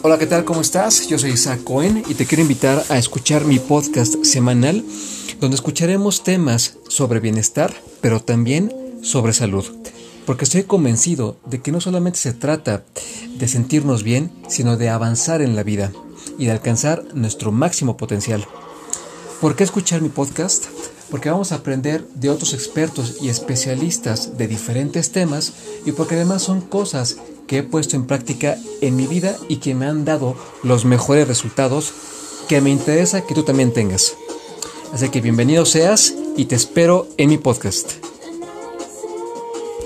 Hola, ¿qué tal? ¿Cómo estás? Yo soy Isaac Cohen y te quiero invitar a escuchar mi podcast semanal donde escucharemos temas sobre bienestar, pero también sobre salud. Porque estoy convencido de que no solamente se trata de sentirnos bien, sino de avanzar en la vida y de alcanzar nuestro máximo potencial. ¿Por qué escuchar mi podcast? Porque vamos a aprender de otros expertos y especialistas de diferentes temas y porque además son cosas que he puesto en práctica en mi vida y que me han dado los mejores resultados que me interesa que tú también tengas. Así que bienvenido seas y te espero en mi podcast.